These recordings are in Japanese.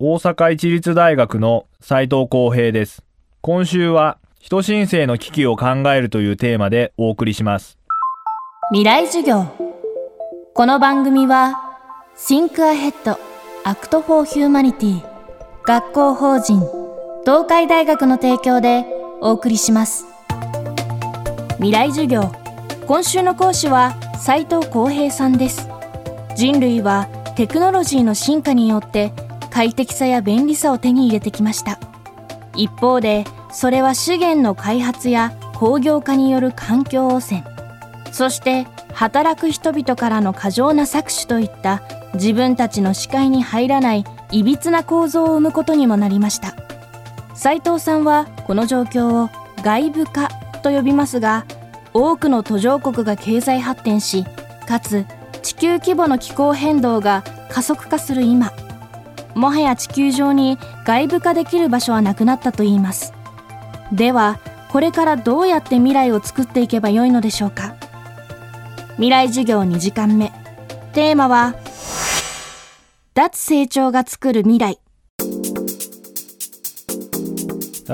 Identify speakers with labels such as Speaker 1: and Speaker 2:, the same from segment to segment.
Speaker 1: 大阪市立大学の斉藤光平です。今週は人申請の危機を考えるというテーマでお送りします。
Speaker 2: 未来授業。この番組は Think Ahead Act for Humanity 学校法人東海大学の提供でお送りします。未来授業。今週の講師は斉藤光平さんです。人類はテクノロジーの進化によって快適さや便利さを手に入れてきました。一方でそれは資源の開発や工業化による環境汚染。そして働く人々からの過剰な搾取といった自分たちの視界に入らないいびつな構造を生むことにもなりました。斉藤さんはこの状況を外部化と呼びますが多くの途上国が経済発展しかつ地球規模の気候変動が加速化する今もはや地球上に外部化できる場所はなくなったといいます。ではこれからどうやって未来を作っていけばよいのでしょうか？未来授業2時間目。テーマは脱成長が作る未来。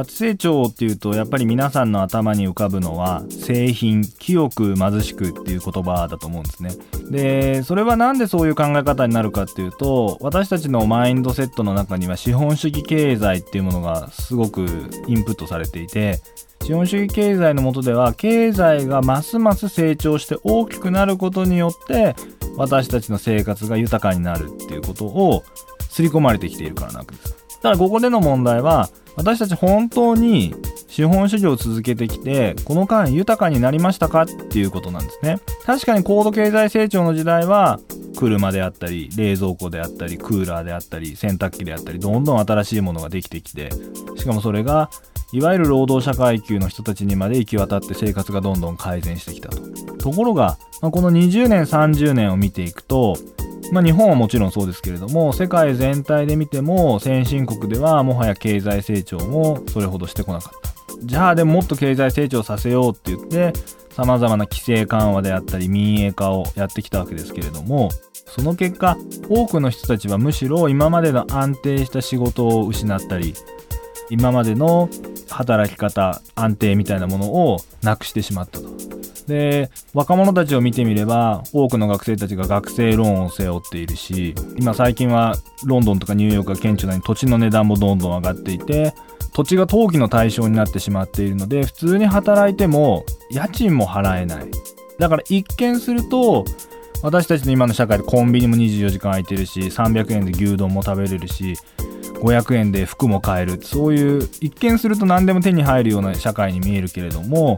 Speaker 1: 脱成長っていうとやっぱり皆さんの頭に浮かぶのは製品清く貧しくっていう言葉だと思うんですねでそれはなんでそういう考え方になるかっていうと私たちのマインドセットの中には資本主義経済っていうものがすごくインプットされていて資本主義経済の下では経済がますます成長して大きくなることによって私たちの生活が豊かになるっていうことを刷り込まれてきているからなわけです。ただここでの問題は私たち本当に資本主義を続けてきてこの間豊かになりましたかっていうことなんですね。確かに高度経済成長の時代は車であったり冷蔵庫であったりクーラーであったり洗濯機であったりどんどん新しいものができてきてしかもそれがいわゆる労働者階級の人たちにまで行き渡って生活がどんどん改善してきたと。ところが、この20年30年を見ていくとまあ、日本はもちろんそうですけれども世界全体で見ても先進国ではもはや経済成長もそれほどしてこなかった。じゃあでももっと経済成長させようって言ってさまざまな規制緩和であったり民営化をやってきたわけですけれどもその結果多くの人たちはむしろ今までの安定した仕事を失ったり今までの働き方安定みたいなものをなくしてしまったと。で若者たちを見てみれば多くの学生たちが学生ローンを背負っているし今最近はロンドンとかニューヨークが顕著なように土地の値段もどんどん上がっていて土地が登記の対象になってしまっているので普通に働いても家賃も払えない。だから一見すると私たちの今の社会でコンビニも24時間空いてるし300円で牛丼も食べれるし500円で服も買える。そういう一見すると何でも手に入るような社会に見えるけれども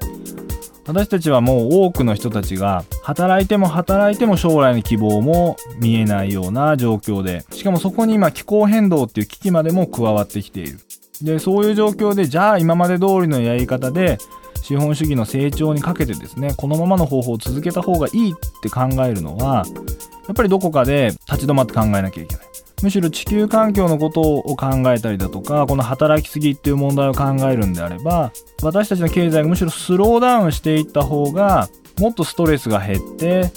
Speaker 1: 私たちはもう多くの人たちが働いても働いても将来の希望も見えないような状況でしかもそこに今気候変動っていう危機までも加わってきている。でそういう状況でじゃあ今まで通りのやり方で資本主義の成長にかけてですねこのままの方法を続けた方がいいって考えるのはやっぱりどこかで立ち止まって考えなきゃいけない。むしろ地球環境のことを考えたりだとかこの働きすぎっていう問題を考えるんであれば私たちの経済がむしろスローダウンしていった方がもっとストレスが減って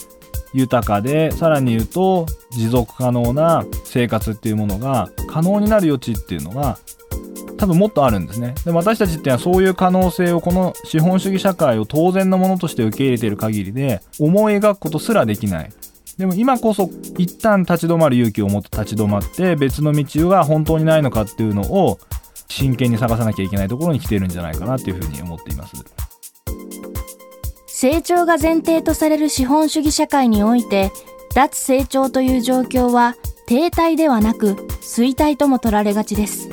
Speaker 1: 豊かでさらに言うと持続可能な生活っていうものが可能になる余地っていうのは多分もっとあるんですね。で私たちっていうのはそういう可能性をこの資本主義社会を当然のものとして受け入れている限りで思い描くことすらできない。でも今こそ一旦立ち止まる勇気を持って立ち止まって別の道が本当にないのかっていうのを真剣に探さなきゃいけないところに来ているんじゃないかなっていうふうに思っています。
Speaker 2: 成長が前提とされる資本主義社会において脱成長という状況は停滞ではなく衰退とも取られがちです。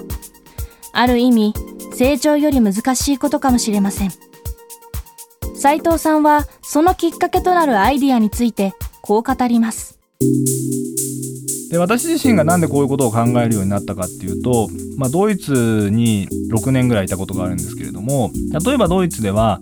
Speaker 2: ある意味成長より難しいことかもしれません。斉藤さんはそのきっかけとなるアイディアについてこう語ります。
Speaker 1: で私自身が何でこういうことを考えるようになったかっていうと、まあ、ドイツに6年ぐらいいたことがあるんですけれども例えばドイツでは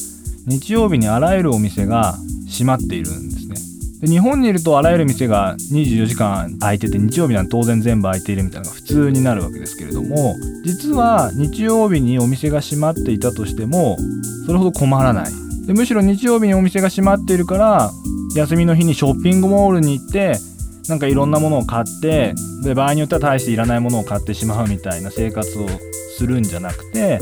Speaker 1: 日曜日にあらゆるお店が閉まっているんですね。で日本にいるとあらゆる店が24時間空いてて日曜日なんて当然全部空いているみたいなのが普通になるわけですけれども実は日曜日にお店が閉まっていたとしてもそれほど困らない。でむしろ日曜日にお店が閉まっているから休みの日にショッピングモールに行ってなんかいろんなものを買ってで場合によっては大していらないものを買ってしまうみたいな生活をするんじゃなくて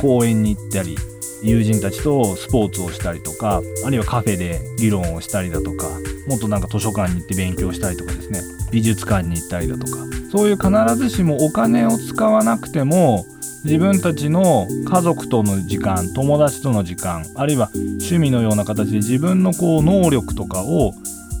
Speaker 1: 公園に行ったり友人たちとスポーツをしたりとかあるいはカフェで議論をしたりだとかもっとなんか図書館に行って勉強したりとかですね。美術館に行ったりだとか。そういう必ずしもお金を使わなくても自分たちの家族との時間友達との時間あるいは趣味のような形で自分のこう能力とかを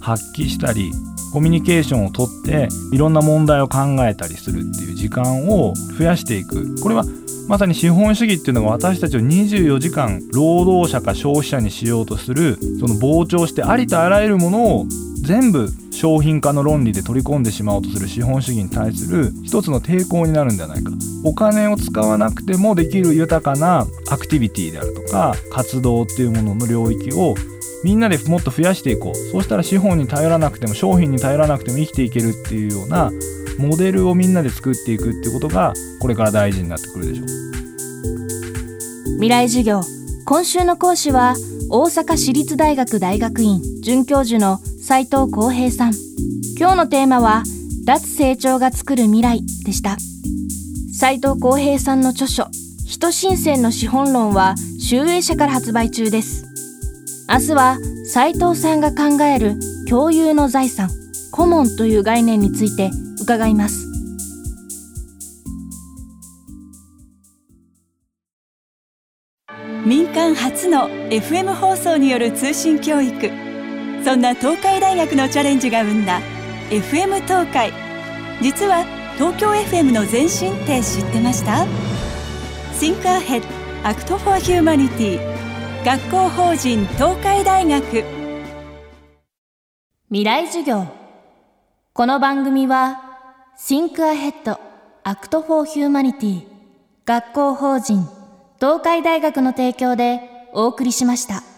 Speaker 1: 発揮したりコミュニケーションをとっていろんな問題を考えたりするっていう時間を増やしていく。これはまさに資本主義っていうのが私たちを24時間労働者か消費者にしようとするその膨張してありとあらゆるものを全部商品化の論理で取り込んでしまおうとする資本主義に対する一つの抵抗になるんじゃないか。お金を使わなくてもできる豊かなアクティビティであるとか活動っていうものの領域をみんなでもっと増やしていこう。そうしたら資本に頼らなくても商品に頼らなくても生きていけるっていうようなモデルをみんなで作っていくっていうことがこれから大事になってくるでしょう。
Speaker 2: 未来授業。今週の講師は大阪市立大学大学院准教授の斉藤浩平さん。今日のテーマは脱成長が作る未来でした。斉藤浩平さんの著書人新鮮の資本論は集英社から発売中です。明日は斉藤さんが考える共有の財産コモンという概念について伺います。
Speaker 3: 民間初の FM 放送による通信教育。そんな東海大学のチャレンジが生んだ FM 東海。実は東京 FM の前身って知ってました？Think Ahead Act for Humanity 学校法人東海大学
Speaker 2: 未来授業この番組は Think Ahead Act for Humanity 学校法人東海大学の提供でお送りしました。